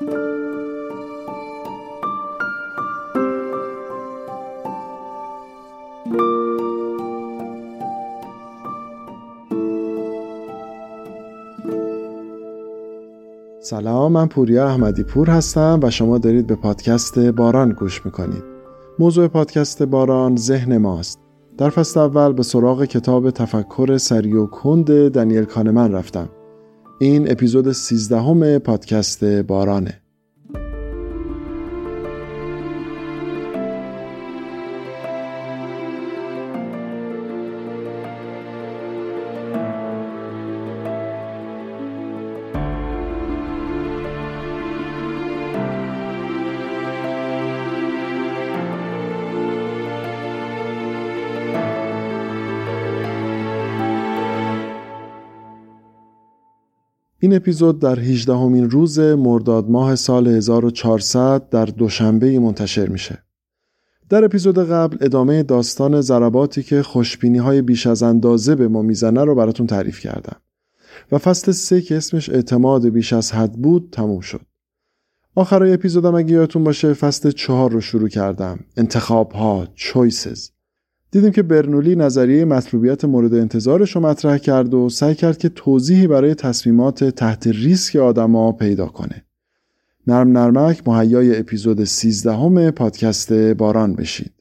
سلام من پوریا احمدی پور هستم و شما دارید به پادکست باران گوش می‌کنید. موضوع پادکست باران ذهن ماست. در فصل اول به سراغ کتاب تفکر سری و کند دنیل کانمن رفتم. این اپیزود سیزدهم پادکست بارانه. این اپیزود در 18 همین روز مرداد ماه سال 1400 در دوشنبه منتشر میشه. در اپیزود قبل ادامه داستان ضرباتی که خوشبینی های بیش از اندازه به ما می‌زنه رو براتون تعریف کردم و فصل سه که اسمش اعتماد بیش از حد بود تموم شد. آخرای اپیزودم اگه یادتون باشه فصل چهار رو شروع کردم انتخاب ها choices دیدیم که برنولی نظریه مطلوبیت مورد انتظارش رو مطرح کرد و سعی کرد که توضیحی برای تصمیمات تحت ریسک آدما پیدا کنه. نرم نرمک مهیای اپیزود 13 همه پادکست باران بشید.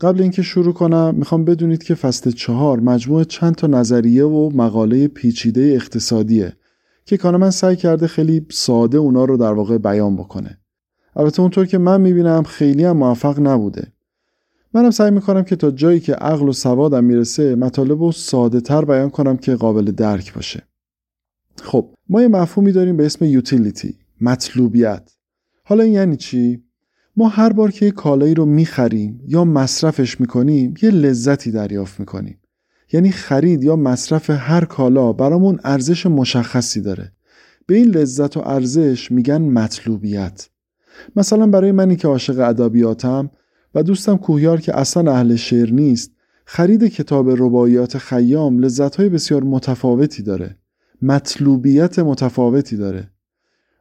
قبل اینکه شروع کنم می‌خوام بدونید که فصل چهار مجموع چند تا نظریه و مقاله پیچیده اقتصادیه که کانمن سعی کرده خیلی ساده اونا رو در واقع بیان بکنه. البته اونطور که من می‌بینم خیلی هم موفق نبوده. منم سعی می‌کنم که تا جایی که عقل و سوادم می‌رسه مطالب رو ساده تر بیان کنم که قابل درک باشه. خب ما یه مفهومی داریم به اسم یوتیلیتی مطلوبیت. حالا این یعنی چی؟ ما هر بار که کالایی رو می‌خریم یا مصرفش می‌کنیم یه لذتی دریافت می‌کنیم. یعنی خرید یا مصرف هر کالا برامون ارزش مشخصی داره. به این لذت و ارزش میگن مطلوبیت. مثلا برای منی که عاشق ادبیاتم و دوستم کوهیار که اصلا اهل شعر نیست خرید کتاب رباعیات خیام لذتهای بسیار متفاوتی داره. مطلوبیت متفاوتی داره.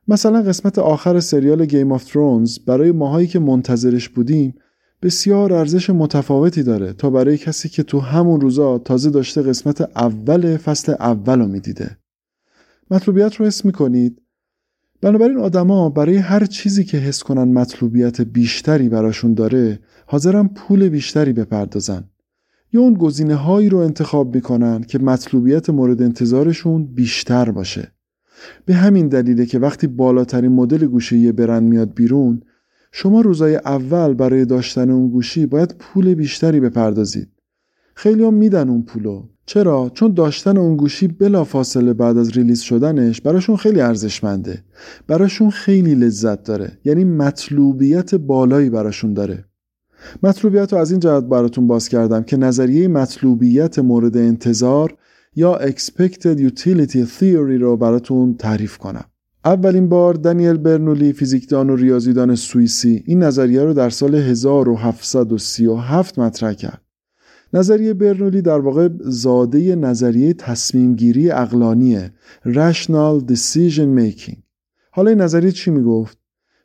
مثلا قسمت آخر سریال Game of Thrones برای ماهایی که منتظرش بودیم بسیار ارزش متفاوتی داره تا برای کسی که تو همون روزا تازه داشته قسمت اول فصل اول رو می‌دیده. مطلوبیت رو حس می‌کنید؟ بنابراین آدما برای هر چیزی که حس کنن مطلوبیت بیشتری براشون داره حاضرن پول بیشتری بپردازن. یا اون گزینه هایی رو انتخاب می‌کنن که مطلوبیت مورد انتظارشون بیشتر باشه. به همین دلیله که وقتی بالاترین مدل گوشی برند میاد بیرون شما روزای اول برای داشتن اون گوشی باید پول بیشتری بپردازید. خیلی هم میدن اون پولو. چرا؟ چون داشتن اون گوشی بلا فاصله بعد از ریلیز شدنش براشون خیلی ارزشمنده. براشون خیلی لذت داره. یعنی مطلوبیت بالایی براشون داره. مطلوبیت رو از این جهت براتون باز کردم که نظریه مطلوبیت مورد انتظار یا Expected Utility Theory رو براتون تعریف کنم. اولین بار دانیل برنولی فیزیکدان و ریاضیدان سوئیسی این نظریه رو در سال 1737 مطرح کرد. نظریه برنولی در واقع زاده نظریه تصمیم گیری اقلانیه Rational Decision Making حالا این نظریه چی می‌گفت؟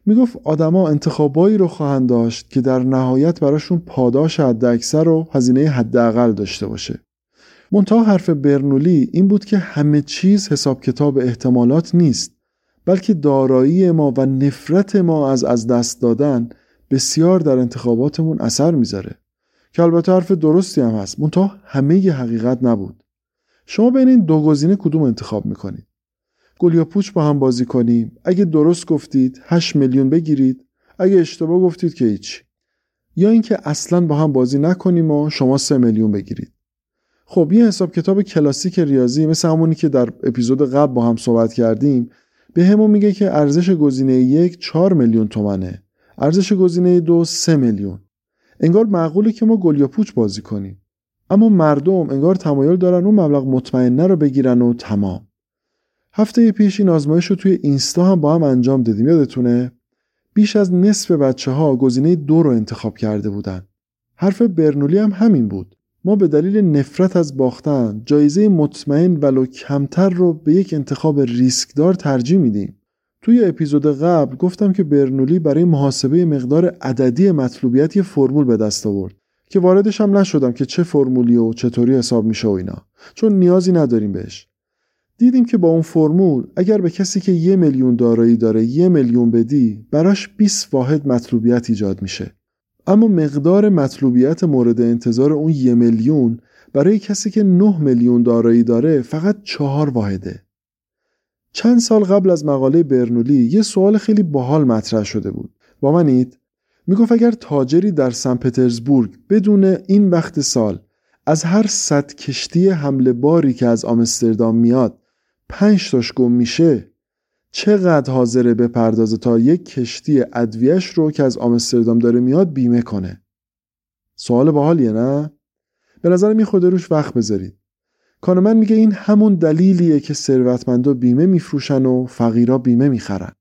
می‌گفت آدما انتخابایی رو خواهند داشت که در نهایت براشون پاداش حداکثر و هزینه حداقل داشته باشه. منتها حرف برنولی این بود که همه چیز حساب کتاب احتمالات نیست بلکه دارایی ما و نفرت ما از از دست دادن بسیار در انتخاباتمون اثر می‌ذاره که البته حرف درستی هم هست منتها همه ی حقیقت نبود. شما بین این دو گزینه کدوم انتخاب می‌کنید؟ گل یا پوچ با هم بازی کنیم؟ اگه درست گفتید 8 میلیون بگیرید. اگه اشتباه گفتید که هیچ. یا اینکه اصلا با هم بازی نکنیم و شما 3 میلیون بگیرید. خب یه حساب کتاب کلاسیک ریاضی مثل همونی که در اپیزود قبل با هم صحبت کردیم به همون میگه که ارزش گزینه یک 4 میلیون تومنه. ارزش گزینه دو 3 میلیون. انگار معقوله که ما گل یا پوچ بازی کنیم. اما مردم انگار تمایل دارن اون مبلغ مطمئنه رو بگیرن و تمام. هفته پیش این آزمایش رو توی اینستا هم با هم انجام دادیم یادتونه؟ بیش از نصف بچه ها گزینه دو رو انتخاب کرده بودن. حرف برنولی هم همین بود. ما به دلیل نفرت از باختن جایزه مطمئن ولو کمتر رو به یک انتخاب ریسکدار ترجیح میدیم. توی اپیزود قبل گفتم که برنولی برای محاسبه مقدار عددی مطلوبیت یه فرمول به دست آورد که واردش هم نشدم که چه فرمولی و چطوری حساب میشه و اینا چون نیازی نداریم بهش دیدیم که با اون فرمول اگر به کسی که یه میلیون دارایی داره یه میلیون بدی براش 20 واحد مطلوبیت ایجاد میشه اما مقدار مطلوبیت مورد انتظار اون یه میلیون برای کسی که 9 میلیون دارایی داره فقط چهار واحده. چند سال قبل از مقاله برنولی یه سوال خیلی باحال مطرح شده بود. با منید می‌گفت اگر تاجری در سن پترزبورگ بدون این وقت سال از هر صد کشتی حمله باری که از آمستردام میاد پنج تاش گم میشه چقدر حاضره بپردازه تا یک کشتی ادویش رو که از آمستردام داره میاد بیمه کنه؟ سوال باحالیه نه؟ به نظر می خود روش وقت بذارید. کانمن میگه این همون دلیلیه که ثروتمندا بیمه میفروشن و فقیرا بیمه می‌خرن.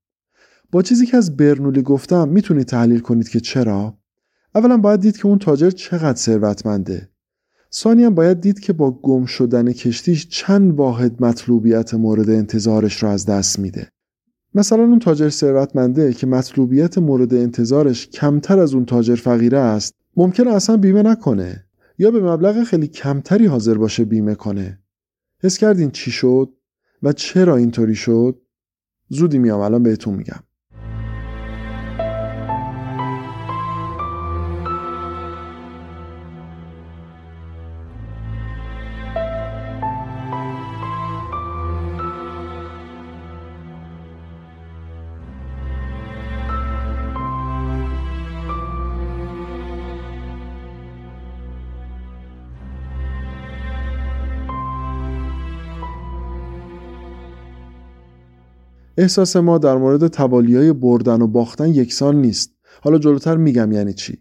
با چیزی که از برنولی گفتم می‌تونید تحلیل کنید که چرا؟ اولا باید دید که اون تاجر چقدر ثروتمنده. ثانیا باید دید که با گم شدن کشتیش چند واحد مطلوبیت مورد انتظارش رو از دست میده. مثلا اون تاجر ثروتمنده که مطلوبیت مورد انتظارش کمتر از اون تاجر فقیره است ممکنه اصلا بیمه نکنه یا به مبلغ خیلی کمتری حاضر باشه بیمه کنه. حس کردین چی شد؟ و چرا اینطوری شد؟ زودی میام الان بهتون میگم. احساس ما در مورد توالیای بردن و باختن یکسان نیست. حالا جلوتر میگم یعنی چی؟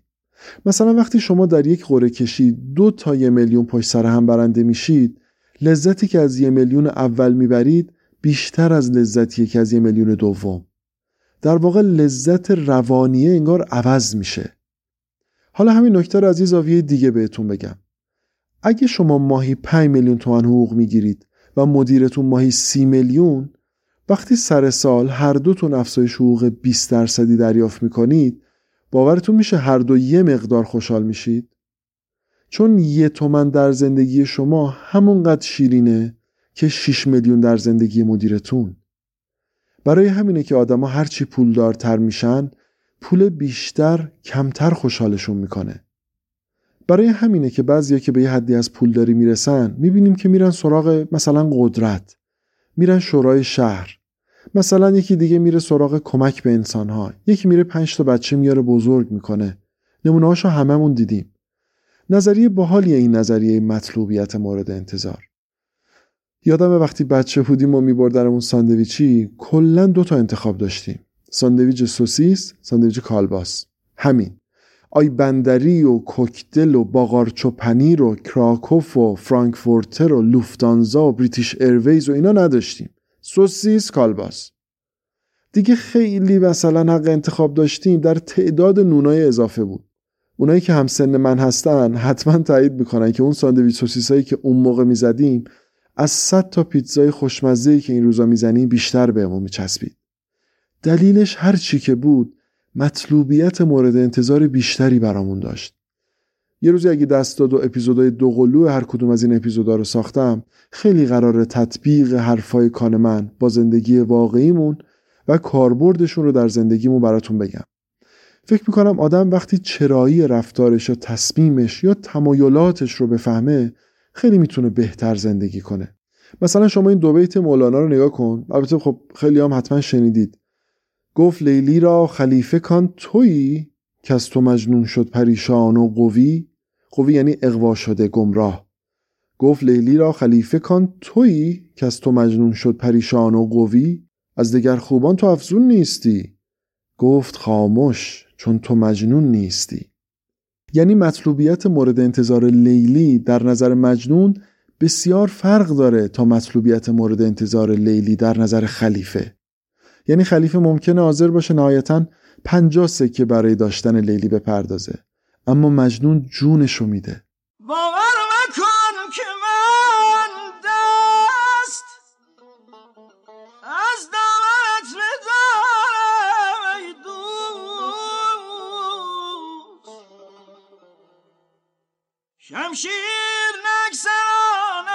مثلا وقتی شما در یک قره کشی دو تا یه میلیون پشت سر هم برنده میشید لذتی که از یه میلیون اول می‌برید بیشتر از لذتی که از یه میلیون دوم. در واقع لذت روانیه انگار عوض میشه. حالا همین نکته رو از یه زاویه دیگه بهتون بگم. اگه شما ماهی 5 میلیون تومن حقوق می‌گیرید و مدیرتون ماهی 30 میلیون وقتی سر سال هر دوتون افزایش حقوق 20 درصدی دریافت می‌کنید باورتون میشه هر دو یه مقدار خوشحال میشید؟ چون یه تومن در زندگی شما همونقدر شیرینه که 6 میلیون در زندگی مدیرتون. برای همینه که آدما هرچی پولدارتر میشن پول بیشتر کمتر خوشحالشون می‌کنه. برای همینه که بعضیا که به یه حدی از پولداری می‌رسن می‌بینیم که میرن سراغ مثلا قدرت. میرن شورای شهر. مثلا یکی دیگه میره سراغ کمک به انسانها. یکی میره پنج تا بچه میاره بزرگ می‌کنه. نمونه هاشو هممون دیدیم. نظریه باحالیه این نظریه مطلوبیت مورد انتظار. یادم وقتی بچه بودیم و میبردنمون ساندویچی کلا دو تا انتخاب داشتیم. ساندویچ سوسیس ساندویچ کالباس. همین. آی بندری و کوکتل و با قارچ و پنیر و کراکوف و فرانکفورتر و Lufthansa و British Airways و اینا نداشتیم. سوسیس کالباس. دیگه خیلی مثلا حق انتخاب داشتیم در تعداد نونای اضافه بود. اونایی که هم سن من هستن حتما تایید می‌کنن که اون ساندویچ سوسیسایی که اون موقع می‌زدیم از 100 تا پیتزای خوشمزه که این روزا می‌زنیم بیشتر بهمون میچسبید. دلیلش هر چی که بود مطلوبیت مورد انتظار بیشتری برامون داشت. یه روزی اگه دست داد و اپیزودهای دو هر کدوم از این اپیزودا رو ساختم خیلی قرار تطبیق حرفای کان من با زندگی واقعیمون و کاربردشون رو در زندگیمون براتون بگم. فکر می‌کنم آدم وقتی چرایی رفتارش یا تصمیمش یا تمایلاتش رو بفهمه خیلی می‌تونه بهتر زندگی کنه. مثلا شما این دو بیت مولانا رو نگاه کن. البته خب خیلی هم حتما شنیدید. گفت لیلی را خلیفه کان تویی که از تو مجنون شد پریشان و قوی؟ قوی یعنی اقوا شده گمراه. گفت لیلی را خلیفه کان تویی که از تو مجنون شد پریشان و قوی؟ از دیگر خوبان تو افزون نیستی. گفت خاموش چون تو مجنون نیستی. یعنی مطلوبیت مورد انتظار لیلی در نظر مجنون بسیار فرق داره تا مطلوبیت مورد انتظار لیلی در نظر خلیفه. یعنی خلیفه ممکنه حاضر باشه نهایتا پنجاه سکه برای داشتن لیلی بپردازه. اما مجنون جونشو میده. باور مکن که من دست از دامت ندارم ای دوست. شمشیر نگذراند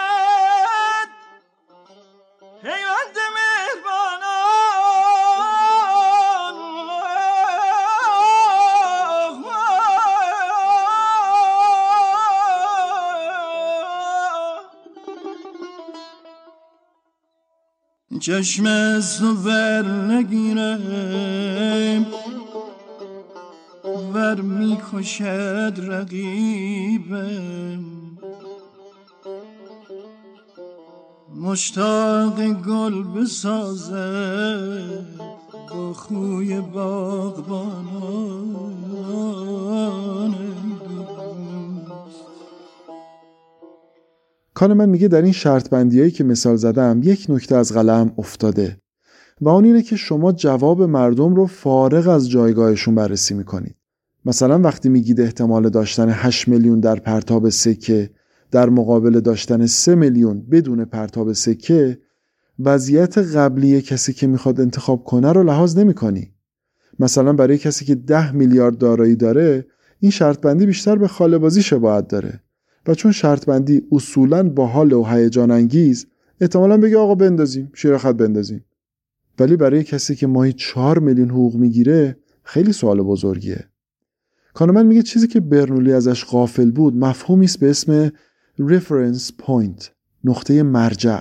چشم از تو ور نگیرم. ور می‌کشد رقیبم. مشتاق گل بسازد با خوی باغبانان من میگه در این شرط بندیایی که مثال زدم یک نکته از قلم افتاده و اون اینه که شما جواب مردم رو فارغ از جایگاهشون بررسی می‌کنید. مثلا وقتی میگید احتمال داشتن 8 میلیون در پرتاب سکه در مقابل داشتن 3 میلیون بدون پرتاب سکه وضعیت قبلی کسی که می‌خواد انتخاب کنه رو لحاظ نمی‌کنی. مثلا برای کسی که 10 میلیارد دارایی داره این شرط بندی بیشتر به خاله بازی شباهت داره. و چون شرط بندی اصولا با حال و هیجان انگیز احتمالا بگه آقا بندازیم شیرخط بندازیم. ولی برای کسی که ماهی 4 میلیون حقوق می‌گیره خیلی سوال بزرگیه. کانمن میگه چیزی که برنولی ازش غافل بود مفهومی است به اسم reference point نقطه مرجع.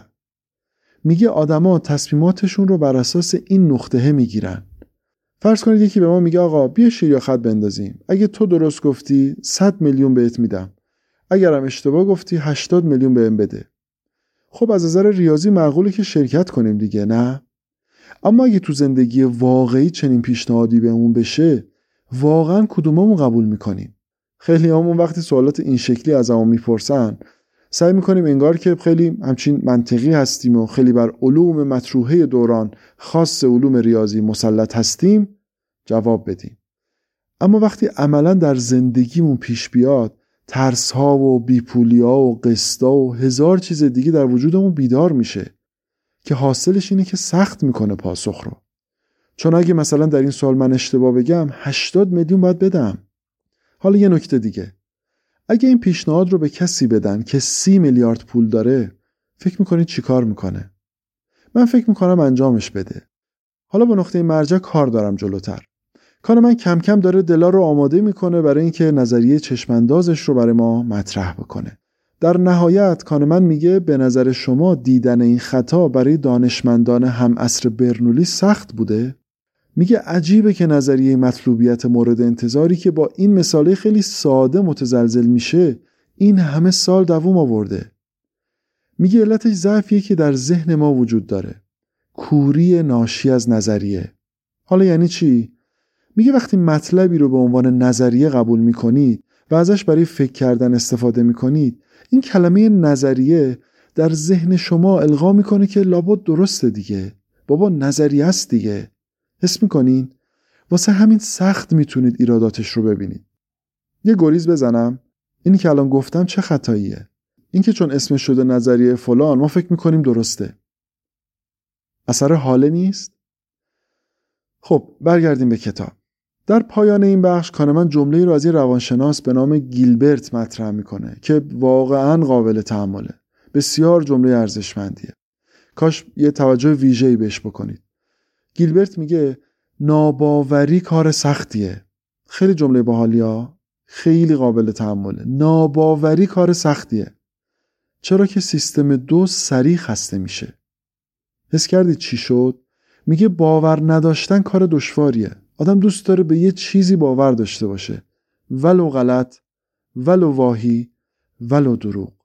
میگه آدما تصمیماتشون رو بر اساس این نقطه می‌گیرن. فرض کنید یکی به ما میگه آقا بیا شیر یا خط بندازیم. اگه تو درست گفتی 100 میلیون بهت میدم. اگرم اشتباه گفتی 80 میلیون بهم بده. خب از نظر ریاضی معقوله که شرکت کنیم دیگه نه؟ اما اگه تو زندگی واقعی چنین پیشنهادی بهمون بشه واقعا کدوممون قبول می‌کنیم؟ خیلی همون وقتی سوالات این شکلی از همون می‌پرسن سعی می‌کنیم انگار که خیلی همچین منطقی هستیم و خیلی بر علوم مطروحه دوران خاص علوم ریاضی مسلط هستیم جواب بدیم. اما وقتی عملا در زندگیمون پیش بیاد ترس ها و بیپولی ها و قسطا و هزار چیز دیگه در وجودمون بیدار میشه که حاصلش اینه که سخت می‌کنه پاسخ رو. چون اگه مثلا در این سال من اشتباه بگم 80 میلیون باید بدم. حالا یه نکته دیگه. اگه این پیشنهاد رو به کسی بدن که سی میلیارد پول داره فکر می‌کنید چیکار می‌کنه؟ من فکر می‌کنم انجامش بده. حالا با نقطه مرجع کار دارم جلوتر. کار من کم کم داره دلا رو آماده می‌کنه برای اینکه نظریه چشماندازش رو برای ما مطرح بکنه. در نهایت کانمن میگه به نظر شما دیدن این خطا برای دانشمندان هم اصر برنولی سخت بوده؟ میگه عجیبه که نظریه مطلوبیت مورد انتظاری که با این مثاله خیلی ساده متزلزل میشه این همه سال دووم آورده. میگه علتش ضعفیه که در ذهن ما وجود داره. کوری ناشی از نظریه. حالا یعنی چی؟ میگه وقتی مطلبی رو به عنوان نظریه قبول می‌کنید و ازش برای فکر کردن استفاده می‌کنید این کلمه نظریه در ذهن شما القا می‌کنه که لابد درسته دیگه. بابا نظریه است دیگه. حس می‌کنین؟ واسه همین سخت می‌تونید ایراداتش رو ببینید. یه گریز بزنم. اینی که الان گفتم چه خطاییه؟ اینکه چون اسمش شده نظریه فلان ما فکر می‌کنیم درسته. اثر حاله نیست؟ خب برگردیم به کتاب. در پایان این بخش کانمن جمله رو از یه روانشناس به نام گیلبرت مطرح می‌کنه که واقعا قابل تحمله. بسیار جمله ارزشمندیه. کاش یه توجه ویژه‌ای بهش بکنید. گیلبرت میگه ناباوری کار سختیه. خیلی جمله باحالیا خیلی قابل تحمله. ناباوری کار سختیه. چرا که سیستم دو سریع خسته میشه؟ حس کردید چی شد؟ میگه باور نداشتن کار دشواریه. آدم دوست داره به یه چیزی باور داشته باشه. ولو غلط ولو واهی ولو دروغ.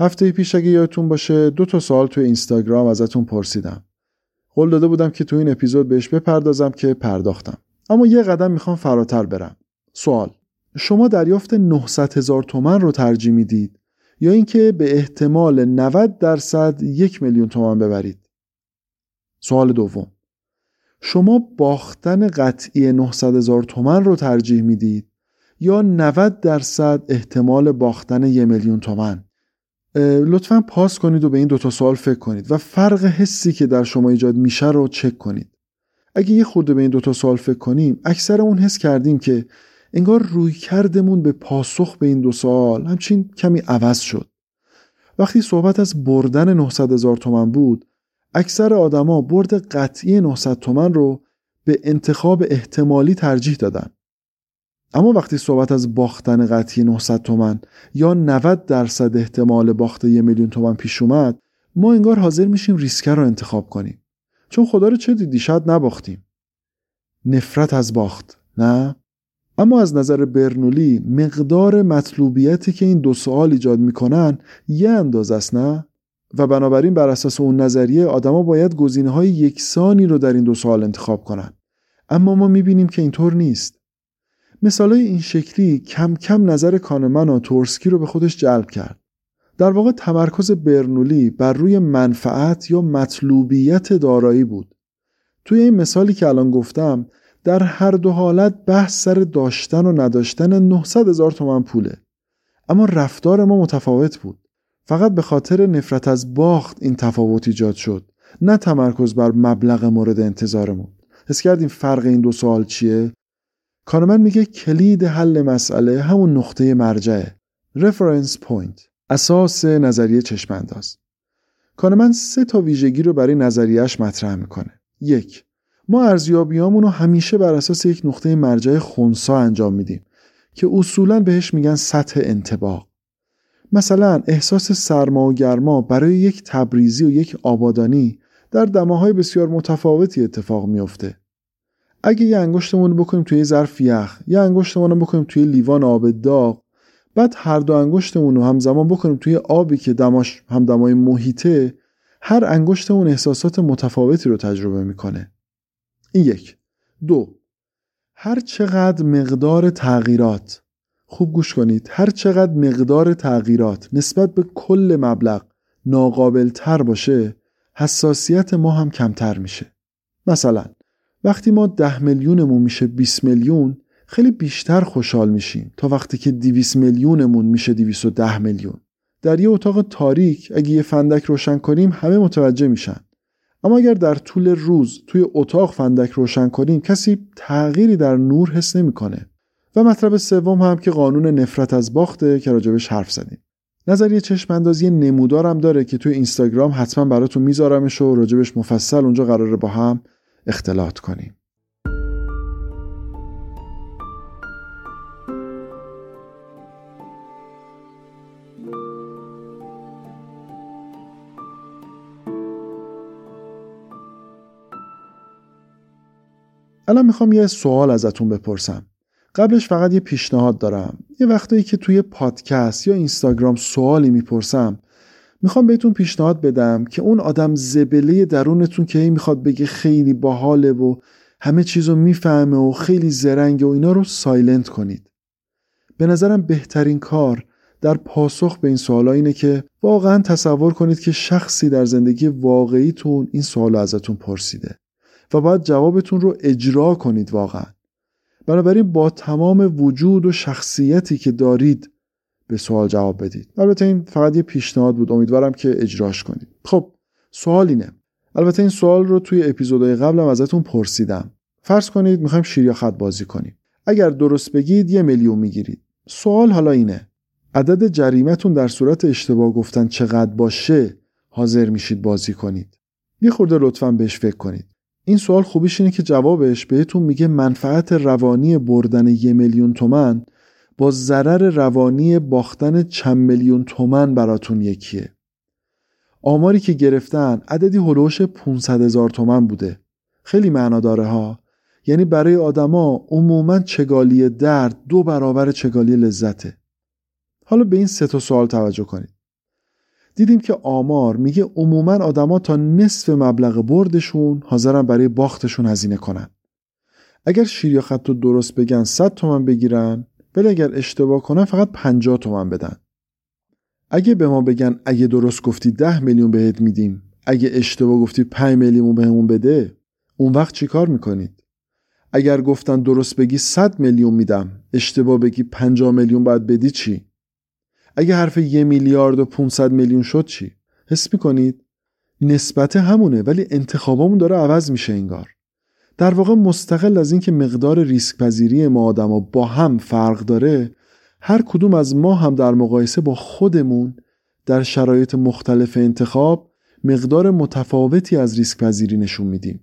هفته پیش اگه یادتون باشه دو تا سوال توی اینستاگرام ازتون پرسیدم. قول داده بودم که تو این اپیزود بهش بپردازم که پرداختم. اما یه قدم می‌خوام فراتر برم. سوال. شما دریافت 900 هزار تومن رو ترجیح می‌دید یا اینکه به احتمال 90 درصد یک میلیون تومن ببرید؟ سوال دوم. شما باختن قطعی 900 هزار تومن رو ترجیح می‌دید یا 90 درصد احتمال باختن یک میلیون تومن؟ لطفا پاس کنید و به این دوتا سوال فکر کنید و فرق حسی که در شما ایجاد میشه رو چک کنید. اگه یه خورده به این دوتا سوال فکر کنیم اکثر اون حس کردیم که انگار روی کردمون به پاسخ به این دو سوال همچین کمی عوض شد. وقتی صحبت از بردن 900 هزار تومن بود اکثر آدما برد قطعی 900 تومن رو به انتخاب احتمالی ترجیح دادن. اما وقتی صحبت از باختن قطعی 900 تومن یا 90 درصد احتمال باخت یه میلیون تومن پیش اومد ما انگار حاضر میشیم ریسکر رو انتخاب کنیم. چون خدا رو چه دیدی؟ شاید نباختیم. نفرت از باخت نه؟ اما از نظر برنولی مقدار مطلوبیتی که این دو سوال ایجاد می‌کنن یه اندازه است نه؟ و بنابراین بر اساس اون نظریه آدما باید گزینه های یکسانی رو در این دو سوال انتخاب کنن. اما ما می‌بینیم که اینطور نیست. مثالای این شکلی کم کم نظر کانمن و تورسکی رو به خودش جلب کرد. در واقع تمرکز برنولی بر روی منفعت یا مطلوبیت دارایی بود. توی این مثالی که الان گفتم در هر دو حالت بحث سر داشتن و نداشتن 900 هزار تومن پوله. اما رفتار ما متفاوت بود. فقط به خاطر نفرت از باخت این تفاوت ایجاد شد. نه تمرکز بر مبلغ مورد انتظارمون. حس کردیم فرق این دو سوال چیه؟ کارمن میگه کلید حل مسئله همون نقطه مرجعه. Reference point. اساس نظریه چشم انداز کارمن سه تا ویژگی رو برای نظریهش مطرح می‌کنه. یک ما ارزیابیامون رو همیشه بر اساس یک نقطه مرجع خونسا انجام میدیم که اصولا بهش میگن سطح انتباق. مثلا احساس سرما و گرما برای یک تبریزی و یک آبادانی در دماهای بسیار متفاوتی اتفاق میافته. اگه یه انگشتمون بکنیم توی ظرف یخ یه انگشتمون بکنیم توی لیوان آب داغ بعد هر دو انگشتمون رو همزمان بکنیم توی آبی که دماش هم دمای محیطه هر انگشتمون احساسات متفاوتی رو تجربه می‌کنه. این یک. دو. هر چقدر مقدار تغییرات خوب گوش کنید هر چقدر مقدار تغییرات نسبت به کل مبلغ ناقابل تر باشه حساسیت ما هم کمتر میشه. مثلا وقتی ما ده میلیونمون میشه 20 میلیون خیلی بیشتر خوشحال میشیم تا وقتی که 200 میلیونمون میشه 210 میلیون. در یه اتاق تاریک اگه یه فندک روشن کنیم همه متوجه میشن. اما اگر در طول روز توی اتاق فندک روشن کنیم کسی تغییری در نور حس نمی‌کنه. و مطلب سوم هم که قانون نفرت از باخته که راجبش حرف زدیم. نظریه چشم اندازی نمودارم داره که توی اینستاگرام حتما براتون میذارمش و راجبش مفصل اونجا قراره با هم اختلاط کنیم. الان می‌خوام یه سوال ازتون بپرسم. قبلش فقط یه پیشنهاد دارم. یه وقتایی که توی پادکست یا اینستاگرام سوالی می‌پرسم می‌خوام بهتون پیشنهاد بدم که اون آدم زبله درونتون که هی می‌خواد بگه خیلی باحاله و همه چیز رو می‌فهمه و خیلی زرنگه و اینا رو سایلنت کنید. به نظرم بهترین کار در پاسخ به این سوالا اینه که واقعا تصور کنید که شخصی در زندگی واقعیتون این سوال ازتون پرسیده و باید جوابتون رو اجرا کنید واقعا. بنابراین با تمام وجود و شخصیتی که دارید به سوال جواب بدید. البته این فقط یه پیشنهاد بود. امیدوارم که اجراش کنید. خب سوال اینه. البته این سوال رو توی اپیزودهای قبلم ازتون پرسیدم. فرض کنید می‌خوایم شیر یا خط بازی کنیم. اگر درست بگید یه میلیون می‌گیرید. سوال حالا اینه. عدد جریمتون در صورت اشتباه گفتن چقدر باشه حاضر میشید بازی کنید. یه خورده لطفا بهش فکر کنید. این سوال خوبیش اینه که جوابش بهتون میگه منفعت روانی بردن یه میلیون تومن با ضرر روانی باختن چند میلیون تومن براتون یکیه. آماری که گرفتن عددی هلوش 500 هزار تومن بوده. خیلی معنا داره ها. یعنی برای آدما عموما چگالی درد دو برابر چگالی لذته. حالا به این سه تا سوال توجه کنید. دیدیم که آمار میگه عموما آدما تا نصف مبلغ بردشون حاضرن برای باختشون هزینه کنن. اگر شیر یا خط درست بگن 100 تومن بگیرن ولی اگر اشتباه کنن فقط 50 تومن بدن. اگه به ما بگن اگه درست گفتی 10 میلیون بهت میدیم اگه اشتباه گفتی 5 میلیون بهمون بده اون وقت چیکار می‌کنید؟ اگر گفتن درست بگی 100 میلیون میدم اشتباه بگی 50 میلیون باید بدی چی؟ اگه حرف یه میلیارد و 500 میلیون شد چی؟ حس می‌کنید؟ نسبت همونه ولی انتخابامون داره عوض میشه انگار. در واقع مستقل از اینکه مقدار ریسک پذیری ما آدما با هم فرق داره هر کدوم از ما هم در مقایسه با خودمون در شرایط مختلف انتخاب مقدار متفاوتی از ریسک پذیری نشون میدیم.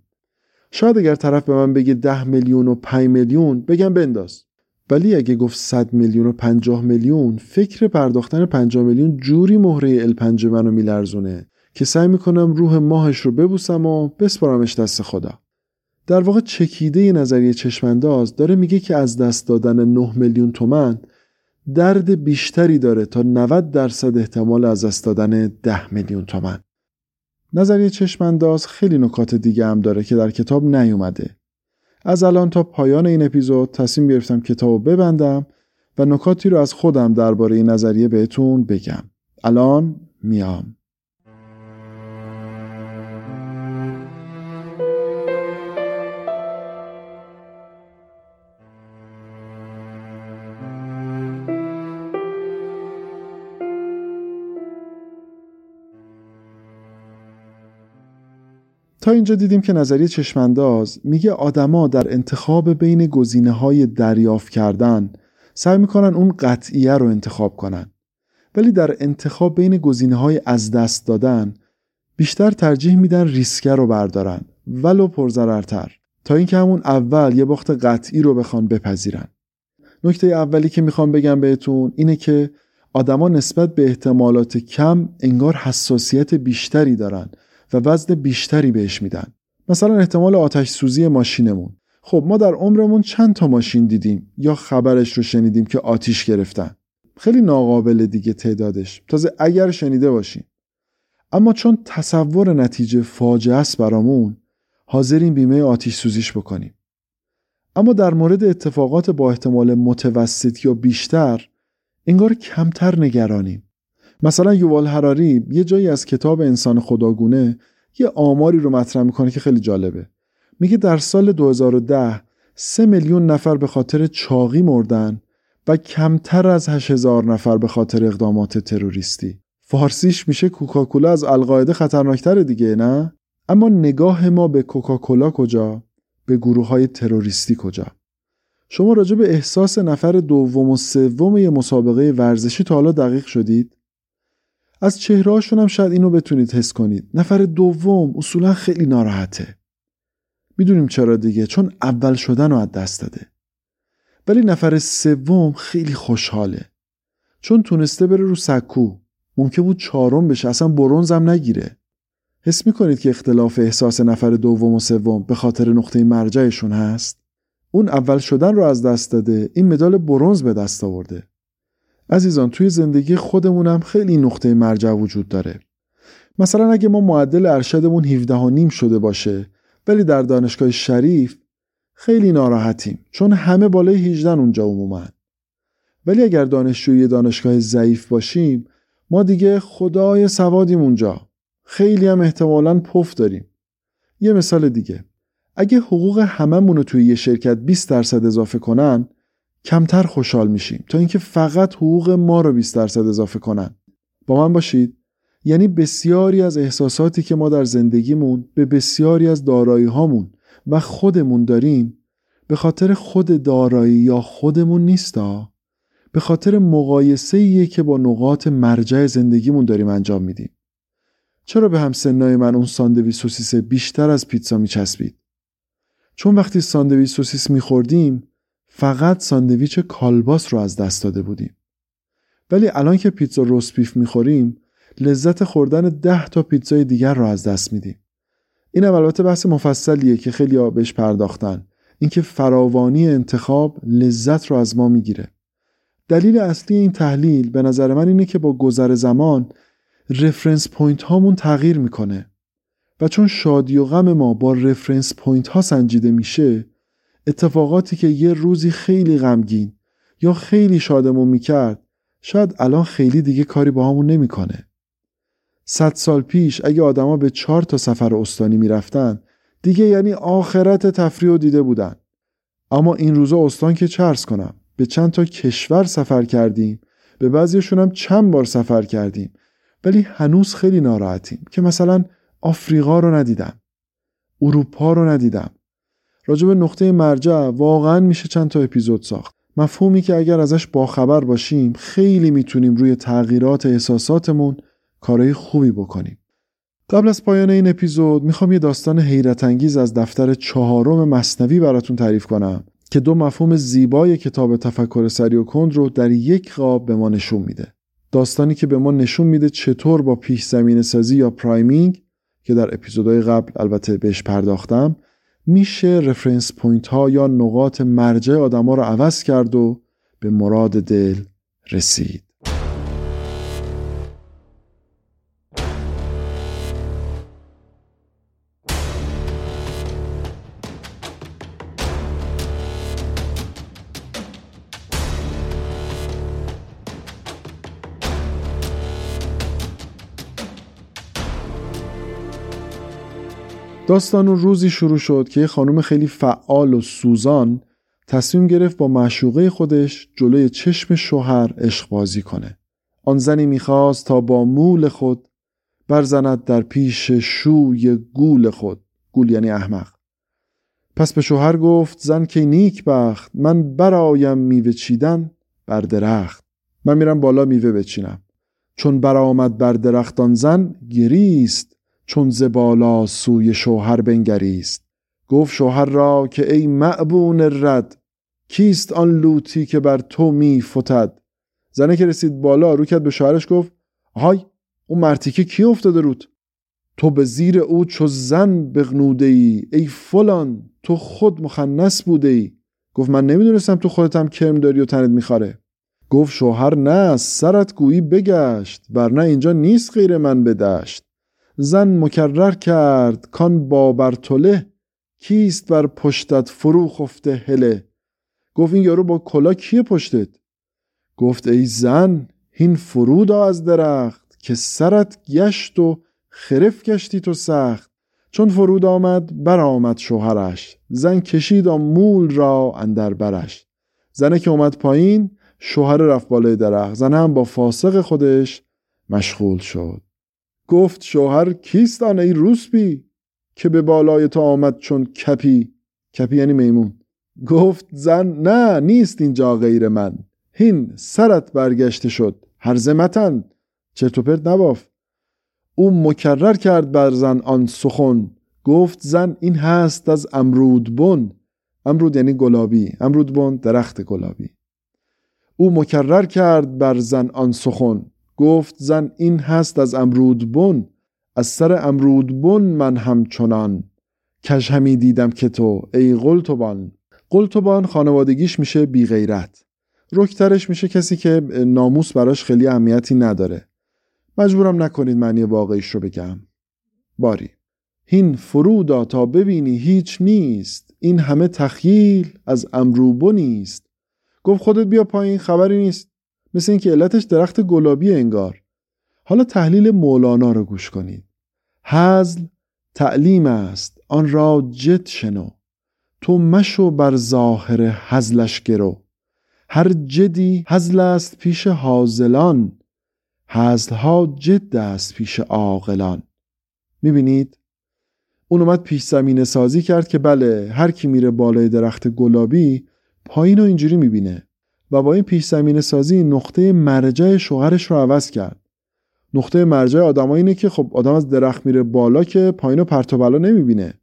شاید اگر طرف به من بگه ده میلیون و 5 میلیون بگم بنداز. ولی اگه گفت 100 میلیون و 50 میلیون فکر پرداختن 50 میلیون جوری مهره ال 5 منو میلرزونه که سعی می‌کنم روح ماهش رو ببوسم و بسپارمش دست خدا. در واقع چکیده نظریه چشمانداز داره میگه که از دست دادن 9 میلیون تومن درد بیشتری داره تا 90 درصد احتمال از دست دادن 10 میلیون تومن نظریه چشمانداز خیلی نکات دیگه هم داره که در کتاب نیومده. از الان تا پایان این اپیزود تصمیم گرفتم کتاب ببندم و نکاتی رو از خودم درباره این نظریه بهتون بگم. الان میام. تا اینجا دیدیم که نظریه چشمانداز میگه آدما در انتخاب بین گزینه های دریافت کردن سعی می‌کنن اون قطعیه رو انتخاب کنن. ولی در انتخاب بین گزینه های از دست دادن بیشتر ترجیح میدن ریسکه رو بردارن ولو پرضررتر تا اینکه همون اول یه باخت قطعی رو بخوان بپذیرن. نکته اولی که می‌خوام بگم بهتون اینه که آدما نسبت به احتمالات کم انگار حساسیت بیشتری دارن. و وزن بیشتری بهش میدن. مثلا احتمال آتش سوزی ماشینمون. خب ما در عمرمون چند تا ماشین دیدیم یا خبرش رو شنیدیم که آتیش گرفتن؟ خیلی ناقابل دیگه تعدادش. تازه اگر شنیده باشیم. اما چون تصور نتیجه فاجعه است برامون حاضرین بیمه آتیش سوزیش بکنیم. اما در مورد اتفاقات با احتمال متوسط یا بیشتر انگار کمتر نگرانیم. مثلا یووال هراری یه جایی از کتاب انسان خداگونه یه آماری رو مطرح می‌کنه که خیلی جالبه. میگه در سال 2010 سه میلیون نفر به خاطر چاقی مردن و کمتر از 8000 نفر به خاطر اقدامات تروریستی. فارسیش میشه کوکاکولا از القاعده خطرناکتر دیگه نه؟ اما نگاه ما به کوکاکولا کجا؟ به گروه های تروریستی کجا؟ شما راجع به احساس نفر دوم و سوم یه مسابقه ورزشی تا حالا دقیق شدید؟ از چهرهاشون هم شاید اینو بتونید حس کنید. نفر دوم اصولا خیلی ناراحته. می‌دونیم چرا دیگه چون اول شدن رو از دست داده. ولی نفر سوم خیلی خوشحاله. چون تونسته بره رو سکو. ممکن بود چهارم بشه اصلا برونزم نگیره. حس می‌کنید که اختلاف احساس نفر دوم و سوم به خاطر نقطه مرجعشون هست؟ اون اول شدن رو از دست داده این مدال برونز به دست آورده. عزیزان توی زندگی خودمونم خیلی نقطه مرجع وجود داره. مثلا اگه ما معدل ارشدمون 17 و نیم شده باشه ولی در دانشگاه شریف خیلی ناراحتیم چون همه بالای 18 اونجا عموما ولی اگر دانشجوی دانشگاه ضعیف باشیم ما دیگه خدای سوادیم اونجا. خیلی هم احتمالا پف داریم. یه مثال دیگه. اگه حقوق هممون رو توی یه شرکت 20 درصد اضافه کنن کمتر خوشحال میشیم تا اینکه فقط حقوق ما رو 20 درصد اضافه کنن. با من باشید. یعنی بسیاری از احساساتی که ما در زندگیمون به بسیاری از دارایی هامون و خودمون داریم به خاطر خود دارایی یا خودمون نیستا؟ به خاطر مقایسه که با نقاط مرجع زندگیمون داریم انجام میدیم. چرا به هم سنای من اون ساندویچ سوسیس بیشتر از پیتزا میچسبید؟ چون وقتی ساندویچ سوسیس میخوردیم فقط ساندویچ کالباس رو از دست داده بودیم. ولی الان که پیتزا roast beef می‌خوریم لذت خوردن ده تا پیتزای دیگر رو از دست میدیم. این البته بحث مفصلیه که خیلی بهش پرداختن. اینکه فراوانی انتخاب لذت رو از ما می‌گیره. دلیل اصلی این تحلیل به نظر من اینه که با گذر زمان reference point هامون تغییر می‌کنه. و چون شادی و غم ما با reference point ها سنجیده میشه اتفاقاتی که یه روزی خیلی غمگین یا خیلی شادمون می‌کرد شاید الان خیلی دیگه کاری باهامون نمی‌کنه. صد سال پیش اگه آدما به چهار تا سفر استانی می‌رفتن دیگه یعنی آخرت تفریح و دیده بودن. اما این روزا استان که چه عرض کنم به چند تا کشور سفر کردیم به بعضیشون هم چند بار سفر کردیم ولی هنوز خیلی ناراحتیم که مثلا آفریقا رو ندیدم اروپا رو ندیدم راجب نقطه مرجع واقعا میشه چند تا اپیزود ساخت مفهومی که اگر ازش باخبر باشیم خیلی می‌تونیم روی تغییرات احساساتمون کارهای خوبی بکنیم قبل از پایان این اپیزود می‌خوام یه داستان حیرت انگیز از دفتر چهارم مصنوی براتون تعریف کنم که دو مفهوم زیبای کتاب تفکر سری و کند رو در یک قاب به ما نشون میده. داستانی که به ما نشون میده چطور با پیش زمینه سازی یا priming که در اپیزودهای قبل البته بهش پرداختم میشه reference point ها یا نقاط مرجع آدما رو عوض کرد و به مراد دل رسید. داستان روزی شروع شد که یه خانم خیلی فعال و سوزان تصمیم گرفت با معشوقه خودش جلوی چشم شوهر عشق بازی کنه. آن زنی می‌خواست تا با مول خود برزند در پیش شوی گول خود. گول یعنی احمق. پس به شوهر گفت زن که نیک بخت من برایم میوه چیدن بر درخت. من میرم بالا میوه بچینم. چون برآمد بر درختان زن گریست چون زبالا سوی شوهر بنگریست. گفت شوهر را که ای معبون رد کیست آن لوتی که بر تو می فتد؟ زنه که رسید بالا رو کرد به شوهرش گفت های اون مرتیکه کی افتاده رود؟ تو به زیر او چو زن بغنوده ای ای فلان تو خود مخنس بوده ای گفت من نمی‌دونستم تو خودت هم کرم داری و تنت میخواره گفت شوهر نه سرت گویی بگشت برنه اینجا نیست غیر من بدشت زن مکرر کرد کان با برتله کیست بر پشتت فرو خفته هله؟ گفت این یارو با کلا کیه پشتت؟ گفت ای زن هین فرودا از درخت که سرت گشت و خرف گشتی تو سخت. چون فرود آمد برآمد شوهرش. زن کشید مول را اندر برش. زنه که اومد پایین شوهر رفت بالای درخت. زن هم با فاسق خودش مشغول شد. گفت شوهر کیست آن ای روسبی که به بالای تو آمد چون کپی؟ کپی یعنی میمون. گفت زن نه نیست اینجا غیر من. هین سرت برگشته شد. هرزمتن چرت و پرت نباف. او مکرر کرد بر زن آن سخن. گفت زن این هست از امرود بن. امرود یعنی گلابی. امرود بن درخت گلابی. او مکرر کرد بر زن آن سخن. گفت زن این هست از امرود بن از سر امرود بن من همچنان. کش همی دیدم که تو ای قلتبان. قلتبان خانوادگیش میشه بی غیرت. رکترش میشه کسی که ناموس براش خیلی اهمیتی نداره. مجبورم نکنید معنی واقعیش رو بگم. باری. هین فرودا تا ببینی هیچ نیست. این همه تخیل از امروبو نیست گفت خودت بیا پایین خبری نیست. مثل اینکه علتش درخت گلابی انگار. حالا تحلیل مولانا رو گوش کنید. حزل تعلیم است آن را جد شنو. تو مشو بر ظاهر حزلش گرو. هر جدی حزل است پیش حازلان حزلها جد است پیش عاقلان. می‌بینید؟ اون اومد پیش زمینه سازی کرد که بله هر کی میره بالای درخت گلابی پایین رو اینجوری می‌بینه. و با این پیش زمینه سازی نقطه مرجع شوهرش رو عوض کرد. نقطه مرجع آدم اینه که خب آدم از درخت میره بالا که پایین و پرت و بلا نمی‌بینه.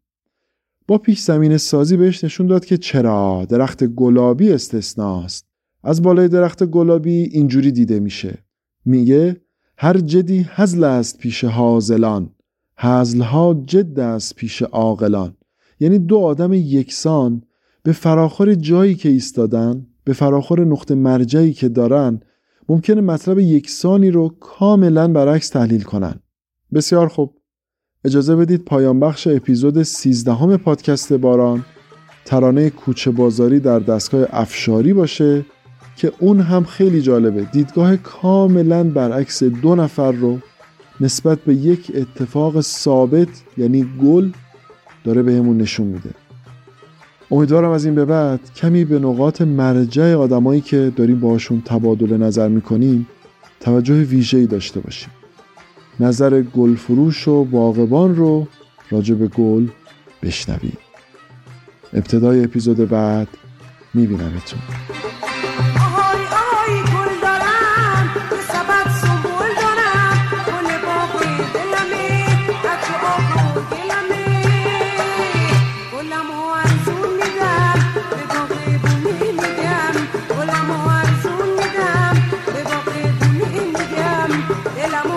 با پیش زمینه سازی بهش نشون داد که چرا درخت گلابی استثناست. از بالای درخت گلابی اینجوری دیده میشه. میگه هر جدی هزل است پیش حازلان هزلها جد است پیش عاقلان. یعنی دو آدم یکسان به فراخور جایی که ایستادن به فراخور نقطه مرجعی که دارن ممکنه مطلب یکسانی رو کاملا برعکس تحلیل کنن. بسیار خوب. اجازه بدید پایان بخش اپیزود 13 پادکست باران ترانه کوچه بازاری در دستگاه افشاری باشه که اون هم خیلی جالبه. دیدگاه کاملا برعکس دو نفر رو نسبت به یک اتفاق ثابت یعنی گل داره بهمون نشون میده. امیدوارم از این به بعد کمی به نقاط مرجع آدمایی که داریم باشون تبادل نظر می‌کنیم توجه ویژه‌ای داشته باشیم. نظر گل فروش و باغبان رو راجع به گل بشنویم. ابتدای اپیزود بعد میبینمتون. el.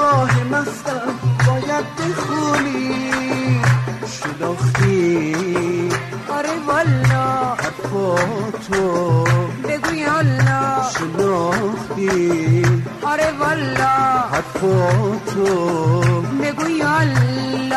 نگاه مستم باید بخونی. شناختی. آره والا. حرفاتو. بگو حالا. شناختی. آره والا. حرفاتو.